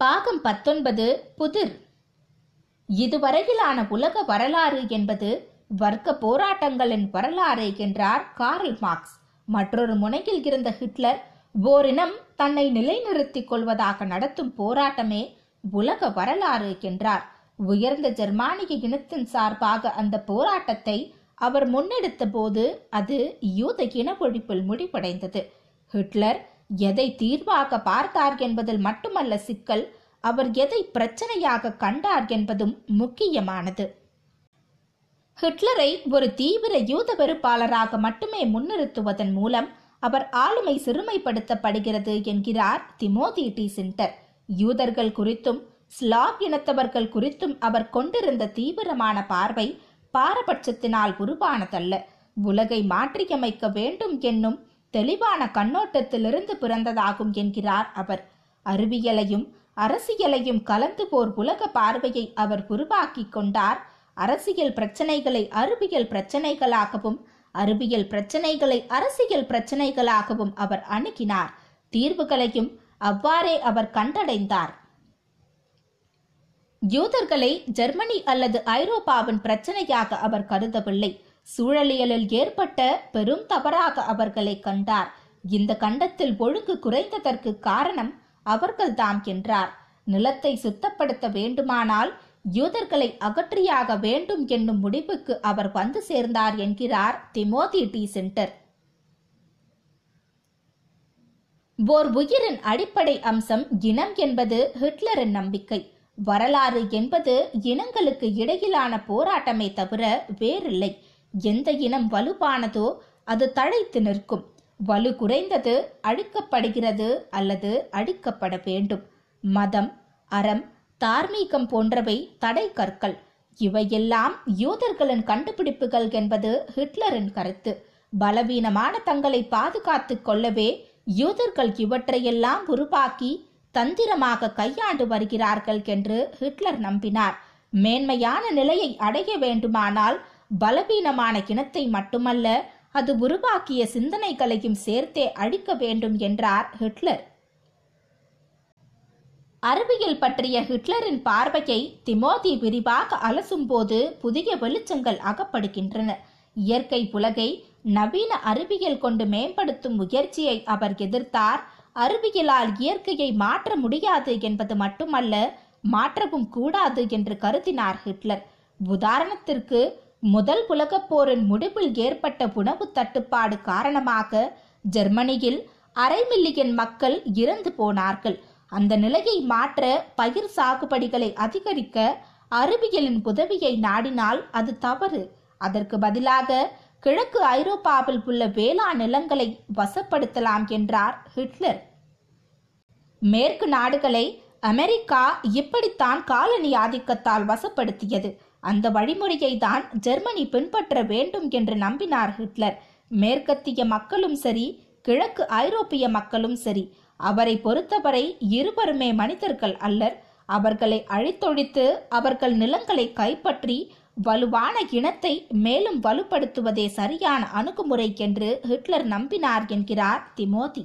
பாகம் பத்தொன்பது புதிர். இதுவரையிலான உலக வரலாறு என்பது வர்க்க போராட்டங்களின் வரலாறு என்றார் கார்ல் மார்க்ஸ். மற்றொரு முனையில் இருந்த ஹிட்லர் ஓரினம் தன்னை நிலைநிறுத்திக் கொள்வதாக நடத்தும் போராட்டமே உலக வரலாறு என்றார். உயர்ந்த ஜெர்மானிய இனத்தின் சார்பாக அந்த போராட்டத்தை அவர் முன்னெடுத்த போது அது யூத இன ஒழிப்பில் முடிவடைந்தது. ஹிட்லர் எதை தீர்வாக பார்த்தார் என்பதில் மட்டுமல்ல சிக்கல் அவர் எதை பிரச்சனையாக கண்டார் என்பதும் முக்கியமானது. ஹிட்லரை ஒரு தீவிர யூத வெறுப்பாளராக மட்டுமே முன்னிறுத்துவதன் மூலம் அவர் ஆளுமை சிறுமைப்படுத்தப்படுகிறது என்கிறார் திமோதி டி சின்டர் யூதர்கள் குறித்தும் ஸ்லாப் இனத்தவர்கள் குறித்தும் அவர் கொண்டிருந்த தீவிரமான பார்வை பாரபட்சத்தினால் உருவானதல்ல. உலகை மாற்றியமைக்க வேண்டும் என்னும் தெளிவான கண்ணோட்டத்திலிருந்து பிறந்ததாகும் என்கிறார் அவர். அறிவியலையும் அரசியலையும் கலந்து போர் உலக பார்வையை அவர் உருவாக்கி கொண்டார். அரசியல் பிரச்சனைகளை அறிவியல் பிரச்சனைகளாகவும் அறிவியல் பிரச்சனைகளை அரசியல் பிரச்சனைகளாகவும் அவர் அணுகினார். தீர்வுகளையும் அவ்வாறே அவர் கண்டடைந்தார். யூதர்களை ஜெர்மனி அல்லது ஐரோப்பாவின் பிரச்சனையாக அவர் கருதவில்லை. சூழலியலில் ஏற்பட்ட பெரும் தவறாக அவர்களை கண்டார். இந்த கண்டத்தில் ஒழுங்கு குறைந்ததற்கு காரணம் அவர்கள்தாம் என்றார். நிலத்தை சுத்தப்படுத்த வேண்டுமானால் யூதர்களை அகற்றியாக வேண்டும் என்னும் முடிவுக்கு அவர் வந்து சேர்ந்தார் என்கிறார் திமோதி டி சென்டர். ஓர் உயிரின் அடிப்படை அம்சம் இனம் என்பது ஹிட்லரின் நம்பிக்கை. வரலாறு என்பது இனங்களுக்கு இடையிலான போராட்டமே தவிர வேறில்லை. எந்த இனம் வலுவானதோ அது தழைத்து நிற்கும். வலு குறைந்தது அழிக்கப்படுகிறது அல்லது அழிக்கப்பட வேண்டும். மதம் அறம் தார்மீகம் போன்றவை தடை கற்கள். இவையெல்லாம் யூதர்களின் கண்டுபிடிப்புகள் என்பது ஹிட்லரின் கருத்து. பலவீனமான தங்களை பாதுகாத்துக் கொள்ளவே யூதர்கள் இவற்றையெல்லாம் உருவாக்கி தந்திரமாக கையாண்டு வருகிறார்கள் என்று ஹிட்லர் நம்பினார். மேன்மையான நிலையை அடைய வேண்டுமானால் பலவீனமான இனத்தை மட்டுமல்ல அது உருவாக்கிய சிந்தனைகளையும் சேர்த்தே அழிக்க வேண்டும் என்றார் ஹிட்லர். அறிவியல் பற்றிய ஹிட்லரின் பார்வையை திமோதி விரிவாக அலசும்போது புதிய வெளிச்சங்கள் அகப்படுகின்றன. இயற்கை உலகை நவீன அறிவியல் கொண்டு மேம்படுத்தும் முயற்சியை அவர் எதிர்த்தார். அறிவியலால் இயற்கையை மாற்ற முடியாது என்பது மட்டுமல்ல மாற்றவும் கூடாது என்று கருதினார் ஹிட்லர். உதாரணத்திற்கு முதல் உலகப் போரின் முடிவில் ஏற்பட்ட உணவு தட்டுப்பாடு காரணமாக ஜெர்மனியில் அரை மில்லியன் மக்கள் இறந்து போனார்கள். அந்த நிலையை மாற்ற பயிர் சாகுபடிகளை அதிகரிக்க அறிவியலின் உதவியை நாடினால் அது தவறு. அதற்கு பதிலாக கிழக்கு ஐரோப்பாவில் உள்ள வேளாண் நிலங்களை வசப்படுத்தலாம் என்றார் ஹிட்லர். மேற்கு நாடுகளை அமெரிக்கா இப்படித்தான் காலனி ஆதிக்கத்தால் வசப்படுத்தியது. அந்த வழிமுறையை தான் ஜெர்மனி பின்பற்ற வேண்டும் என்று நம்பினார் ஹிட்லர். மேற்கத்திய மக்களும் சரி கிழக்கு ஐரோப்பிய மக்களும் சரி அவரை பொறுத்தவரை இருவருமே மனிதர்கள் அல்லர். அவர்களை அழித்தொழித்து அவர்கள் நிலங்களை கைப்பற்றி வலுவான இனத்தை மேலும் வலுப்படுத்துவதே சரியான அணுகுமுறை என்று ஹிட்லர் நம்பினார் என்கிறார் திமோதி.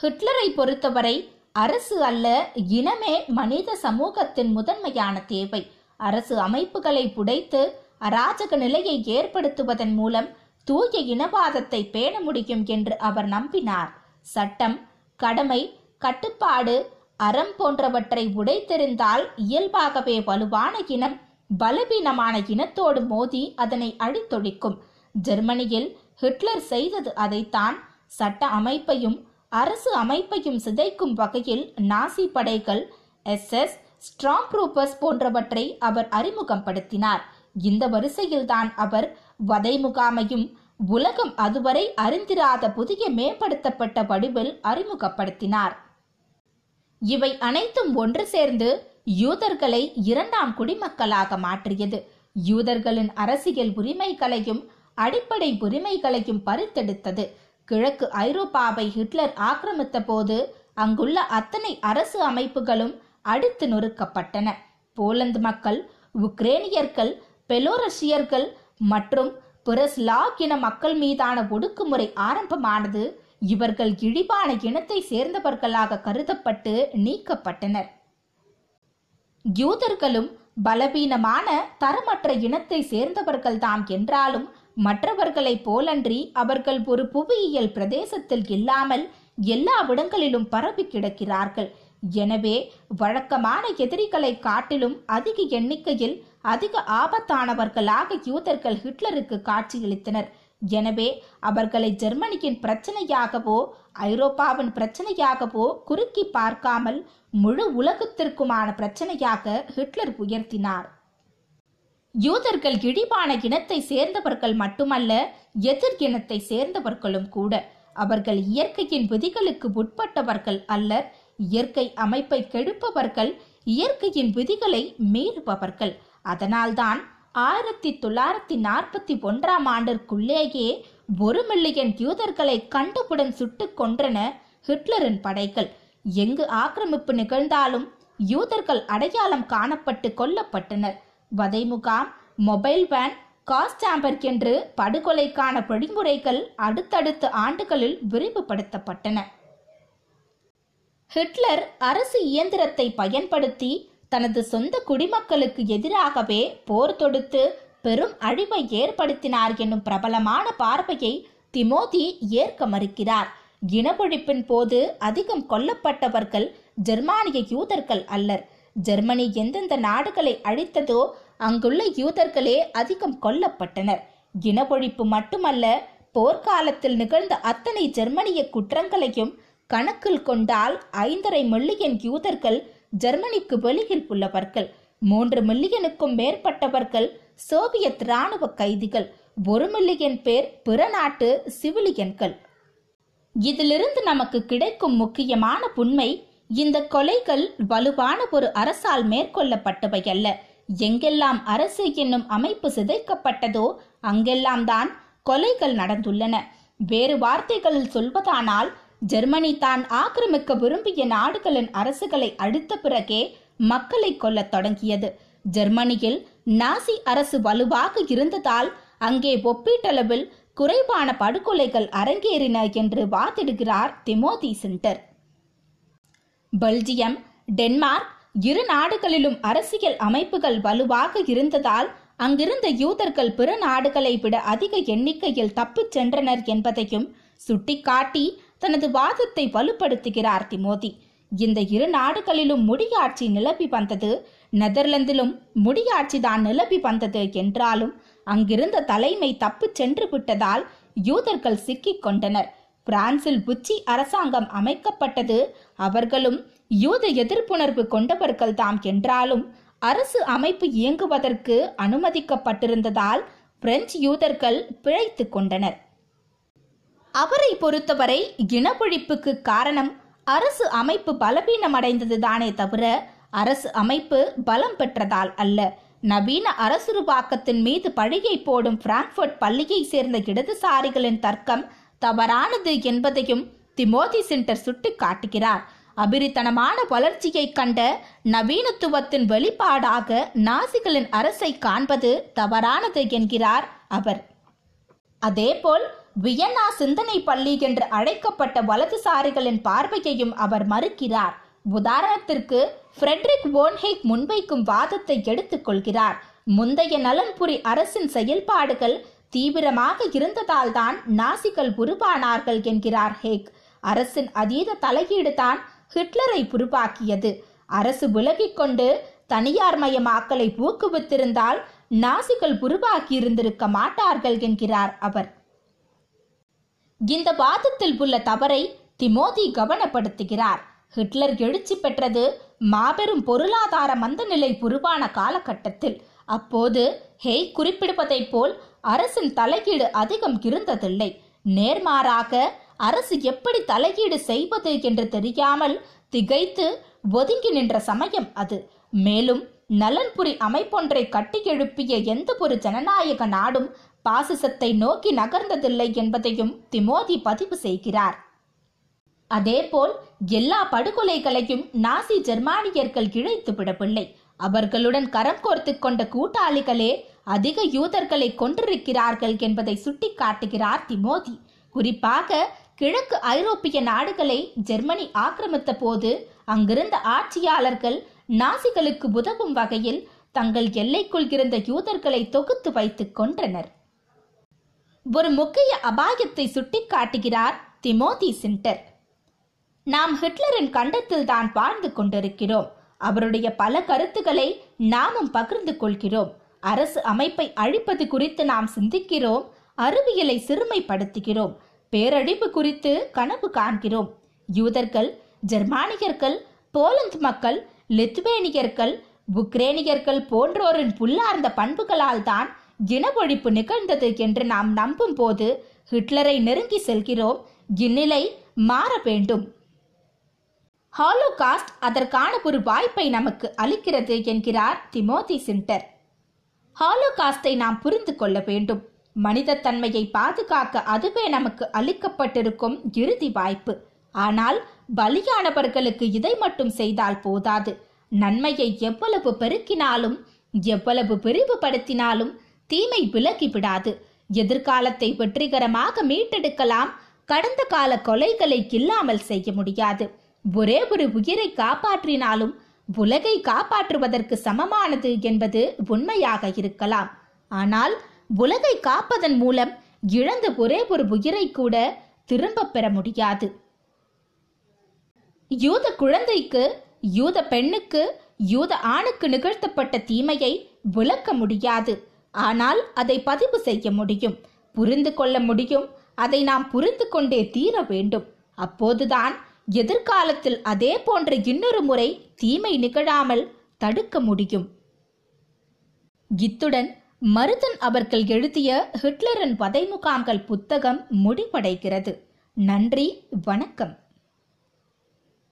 ஹிட்லரை பொறுத்தவரை அரசு அல்ல இனமே மனித சமூகத்தின் முதன்மையான தேவை. அரசு அமைப்புகளை புடைத்து அராஜக நிலையை ஏற்படுத்துவதன் மூலம் தூய இனவாதத்தை பேண முடியும் என்று அவர் நம்பினார். சட்டம் கடமை கட்டுப்பாடு அறம் போன்றவற்றை உடைத்தெறிந்தால் இயல்பாகவே வலுவான இனம் பலவீனமான இனத்தோடு மோதி அதனை அழித்தொழிக்கும். ஜெர்மனியில் ஹிட்லர் செய்தது அதைத்தான். சட்ட அமைப்பையும் அரசு அமைப்பையும் சிதைக்கும் வகையில் நாசி படைகள் எஸ்எஸ் ஸ்ட்ராங் ப்ரூப்பர்ஸ் போன்றவற்றை அவர் அறிமுகப்படுத்தினார். இந்த வரிசையில்தான் அவர் வதை முகாமையும் உலகம் அதுவரை அறிந்திராத புதிய மேம்படுத்தப்பட்ட வடிவில் அறிமுகப்படுத்தினார். இவை அனைத்தும் ஒன்று சேர்ந்து யூதர்களை இரண்டாம் குடிமக்களாக மாற்றியது. யூதர்களின் அரசியல் உரிமைகளையும் அடிப்படை உரிமைகளையும் பறித்தெடுத்தது. கிழக்கு ஐரோப்பாவை ஹிட்லர் ஆக்கிரமித்த போது அங்குள்ள அத்தனை அரசு அமைப்புகளும் அடித்து நொறுக்கப்பட்டன. போலந்து மக்கள் உக்ரேனியர்கள் பெலோரஷியர்கள் மற்றும் பிரஸ்லாக் இன மக்கள் மீதான ஒடுக்குமுறை ஆரம்பமானது இவர்கள் இழிவான இனத்தை சேர்ந்தவர்களாக கருதப்பட்டு நீக்கப்பட்டனர். யூதர்களும் பலவீனமான தரமற்ற இனத்தை சேர்ந்தவர்கள்தாம் என்றாலும் மற்றவர்களைப் போலன்றி அவர்கள் ஒரு புவியியல் பிரதேசத்தில் இல்லாமல் எல்லா இடங்களிலும் பரவி கிடக்கிறார்கள். எனவே வழக்கமான எதிரிகளை காட்டிலும் அதிக எண்ணிக்கையில் அதிக ஆபத்தானவர்களாக யூதர்கள் ஹிட்லருக்கு காட்சியளித்தனர். எனவே அவர்களை ஜெர்மனியின் பிரச்சனையாகவோ ஐரோப்பாவின் பிரச்சனையாகவோ குறுக்கி பார்க்காமல் முழு உலகத்திற்குமான பிரச்சனையாக ஹிட்லர் உயர்த்தினார். யூதர்கள் இழிவான இனத்தை சேர்ந்தவர்கள் மட்டுமல்ல எதிர் இனத்தை சேர்ந்தவர்களும் கூட. அவர்கள் இயற்கையின் விதிகளுக்கு உட்பட்டவர்கள் அல்லர். இயற்கை அமைப்பை கெடுப்பவர்கள் இயற்கையின் விதிகளை மீறுபவர்கள். அதனால்தான் ஆயிரத்தி தொள்ளாயிரத்தி நாற்பத்தி ஒன்றாம் ஆண்டிற்குள்ளேயே ஒரு மில்லியன் யூதர்களை கண்டுபுடன் சுட்டுக் கொன்றன ஹிட்லரின் படைகள். எங்கு ஆக்கிரமிப்பு நிகழ்ந்தாலும் யூதர்கள் அடையாளம் காணப்பட்டு கொல்லப்பட்டனர். வதை முகாம் மொபைல் வேன் காஸ் என்று படுகொலைக்கான வழிமுறைகள் அடுத்தடுத்த ஆண்டுகளில் விரிவுபடுத்தப்பட்டன. ஹிட்லர் அரசு இயந்திரத்தை பயன்படுத்தி தனது சொந்த குடிமக்களுக்கு எதிராகவே போர் தொடுத்து பெரும் அழிவை ஏற்படுத்தினார் என்னும் பிரபலமான பார்வையை திமோதி ஏற்க மறுக்கிறார். இனப்பொழிப்பின் போது அதிகம் கொல்லப்பட்டவர்கள் ஜெர்மானிய யூதர்கள் அல்லர். ஜெர்மனி எந்தெந்த நாடுகளை அழித்ததோ அங்குள்ள யூதர்களே அதிகம் கொல்லப்பட்டனர். இனவொழிப்பு மட்டுமல்ல போர்க்காலத்தில் நிகழ்ந்த அத்தனை ஜெர்மனிய குற்றங்களையும் கணக்கில் கொண்டால் ஐந்தரை மில்லியன் யூதர்கள் ஜெர்மனிக்கு வெளியில் உள்ளவர்கள் மூன்று மில்லியனுக்கும் மேற்பட்டவர்கள் சோவியத் இராணுவ கைதிகள் ஒரு மில்லியன் பேர் பிற நாட்டு சிவிலியன்கள். இதிலிருந்து நமக்கு கிடைக்கும் முக்கியமான உண்மை இந்த கொலைகள் வலுவான ஒரு அரசால் மேற்கொள்ளப்பட்டவை அல்ல. எங்கெல்லாம் அரசு என்னும் அமைப்பு சிதைக்கப்பட்டதோ அங்கெல்லாம் தான் கொலைகள் நடந்துள்ளன. வேறு வார்த்தைகளில் சொல்வதானால் ஜெர்மனி தான் ஆக்கிரமிக்க விரும்பிய நாடுகளின் அரசுகளை அழித்த பிறகே மக்களை கொல்லத் தொடங்கியது. ஜெர்மனியில் நாசி அரசு வலுவாக இருந்ததால் அங்கே ஒப்பீட்டளவில் குறைவான படுகொலைகள் அரங்கேறின என்று வாதிடுகிறார் திமோதி சென்டர் பெல்ஜியம் டென்மார்க் இரு நாடுகளிலும் அரசியல் அமைப்புகள் வலுவாக இருந்ததால் அங்கிருந்த யூதர்கள் பிற நாடுகளை விட அதிக எண்ணிக்கையில் தப்பிச் சென்றனர் என்பதையும் சுட்டிக்காட்டி தனது வாதத்தை வலுப்படுத்துகிறார் திமோதி. இந்த இரு நாடுகளிலும் முடியாட்சி நிலவி வந்தது நெதர்லாந்திலும் முடியாட்சி தான் நிலவி வந்தது என்றாலும் அங்கிருந்த தலைமை தப்பு சென்று விட்டதால் யூதர்கள் சிக்கிக் கொண்டனர். பிரான்சில் புச்சி அரசாங்கம் அமைக்கப்பட்டது. அவர்களும் யூத எதிர்ப்புணர்வு கொண்டவர்கள்தாம் என்றாலும் அரசு அமைப்பு இயங்குவதற்கு அனுமதிக்கப்பட்டிருந்ததால் பிரெஞ்சு யூதர்கள் பிழைத்துக் கொண்டனர். அவரை பொறுத்தவரை இனப்பொழிப்புக்கு காரணம் அரசு அமைப்பு பலவீனமடைந்ததுதானே தவிர அரசு அமைப்பு பலம் பெற்றதால் அல்ல. நவீன அரசுருவாக்கத்தின் மீது பழியை போடும் பிராங்க்ஃபர்ட் பள்ளியை சேர்ந்த இடதுசாரிகளின் தர்க்கம் தவறானது என்பதையும் திமோதி சென்டர் சுட்டு காட்டுகிறார். அபிரித்தனமான வளர்ச்சியை கண்ட நவீனத்துவத்தின் வெளிப்பாடாக நாசிகளின் அரசை காண்பது தவறானது என்கிறார் அவர். அதேபோல் வியன்னா சிந்தனை பள்ளி என்று அழைக்கப்பட்ட வலதுசாரிகளின் பார்வையையும் அவர் மறுக்கிறார். உதாரணத்திற்கு ஃப்ரெட்ரிக் வோன்ஹேக் முன்வைக்கும் வாதத்தை எடுத்துக்கொள்கிறார் முந்தைய நலன்புரி அரசின் செயல்பாடுகள் தீவிரமாக இருந்ததால்தான் நாசிகள் உருவானார்கள் என்கிறார் ஹேக். அரசின் அதீத தலையீடு தான் ஹிட்லரை உருவாக்கியது. அரசு விலகிக் கொண்டு தனியார் மயமாக்கலை ஊக்குவித்திருந்தால் நாசிகள் உருவாக்கியிருந்திருக்க மாட்டார்கள் என்கிறார் அவர். இந்த வாதத்தில் உள்ள தவறை திமோதி கவனப்படுத்துகிறார். ஹிட்லர் எழுச்சி பெற்றது மாபெரும் பொருளாதார மந்தநிலை உருவான காலகட்டத்தில். அப்போது ஹேய் குறிப்பிடுவதைப் போல் அரசின் தலையீடு அதிகம் இருந்ததில்லை. நேர்மாறாக அரசு எப்படி தலையீடு செய்வது என்று தெரியாமல் திகைத்து ஒதுங்கி நின்ற சமயம் அது. மேலும் நலன்புரி அமைப்பொன்றை கட்டியெழுப்பிய எந்த ஒரு ஜனநாயக நாடும் பாசிசத்தை நோக்கி நகர்ந்ததில்லை என்பதையும் திமோதி பதிவு செய்கிறார். அதேபோல் எல்லா படுகொலைகளையும் நாசி ஜெர்மானியர்கள் இழைத்து விடவில்லை அவர்களுடன் கரம் கோர்த்து கொண்ட கூட்டாளிகளே அதிக யூதர்களை கொன்றிருக்கிறார்கள் என்பதை சுட்டிக்காட்டுகிறார் திமோதி. குறிப்பாக கிழக்கு ஐரோப்பிய நாடுகளை ஜெர்மனி ஆக்கிரமித்த போது அங்கிருந்த ஆட்சியாளர்கள் நாசிகளுக்கு உதவும் வகையில் தங்கள் எல்லைக்குள் இருந்த யூதர்களை தொகுத்து வைத்துக் கொன்றனர். ஒரு முக்கிய அபாயத்தை சுட்டிக்காட்டுகிறார் திமோதி சிண்டர். நாம் ஹிட்லரின் கண்டத்தில் தான் வாழ்ந்து கொண்டிருக்கிறோம். அவருடைய பல கருத்துக்களை நாமும் பகிர்ந்து கொள்கிறோம். அரசு அமைப்பை அழிப்பது குறித்து நாம் சிந்திக்கிறோம் அறிவியலை சிறுமைப்படுத்துகிறோம் பேரழிவு குறித்து கனவு காண்கிறோம். யூதர்கள் ஜெர்மானியர்கள் போலந்து மக்கள் லித்துவேனியர்கள் உக்ரேனியர்கள் போன்றோரின் புல்லார்ந்த பண்புகளால் தான் இன ஒழிப்பு நிகழ்ந்தது என்று நாம் நம்பும் போது ஹிட்லரை நெருங்கி செல்கிறோம். இந்நிலை மாற வேண்டும். ஹாலோகாஸ்ட் அதற்கான ஒரு வாய்ப்பை நமக்கு அளிக்கிறது என்கிறார் திமோதி சிண்டர். ஹாலோகாஸ்டை நாம் புரிந்து கொள்ள வேண்டும். மனித தன்மையை பாதுகாக்க அதுவே நமக்கு அளிக்கப்பட்டிருக்கும் இறுதி வாய்ப்பு. ஆனால் பலியானவர்களுக்கு இதை மட்டும் செய்தால் போதாது. நன்மையை எவ்வளவு பெருக்கினாலும் எவ்வளவு விரிவுபடுத்தினாலும் தீமை விலகி விடாது எதிர்காலத்தை வெற்றிகரமாக மீட்டெடுக்கலாம். கடந்த கால கொலைகளை இல்லாமல் செய்ய முடியாது. ஒரே ஒரு உயிரை காப்பாற்றினாலும் உலகை காப்பாற்றுவதற்கு சமமானது என்பது உண்மையாக இருக்கலாம். ஆனால் உலகை காப்பதன் மூலம் இழந்த ஒரே ஒரு உயிரை கூட திரும்ப பெற முடியாது. யூத குழந்தைக்கு யூத பெண்ணுக்கு யூத ஆணுக்கு நிகழ்த்தப்பட்ட தீமையை விளக்க முடியாது. ஆனால் அதை பதிவு செய்ய முடியும். புரிந்து கொள்ள முடியும். அதை நாம் புரிந்து கொண்டே தீர வேண்டும். அப்போதுதான் எதிர்காலத்தில் அதே போன்ற இன்னொரு முறை தீமை நிகழாமல் தடுக்க முடியும். இத்துடன் மருதன் அவர்கள் எழுதிய ஹிட்லரின் வதை முகாம்கள் புத்தகம் முடிவடைகிறது. நன்றி வணக்கம்.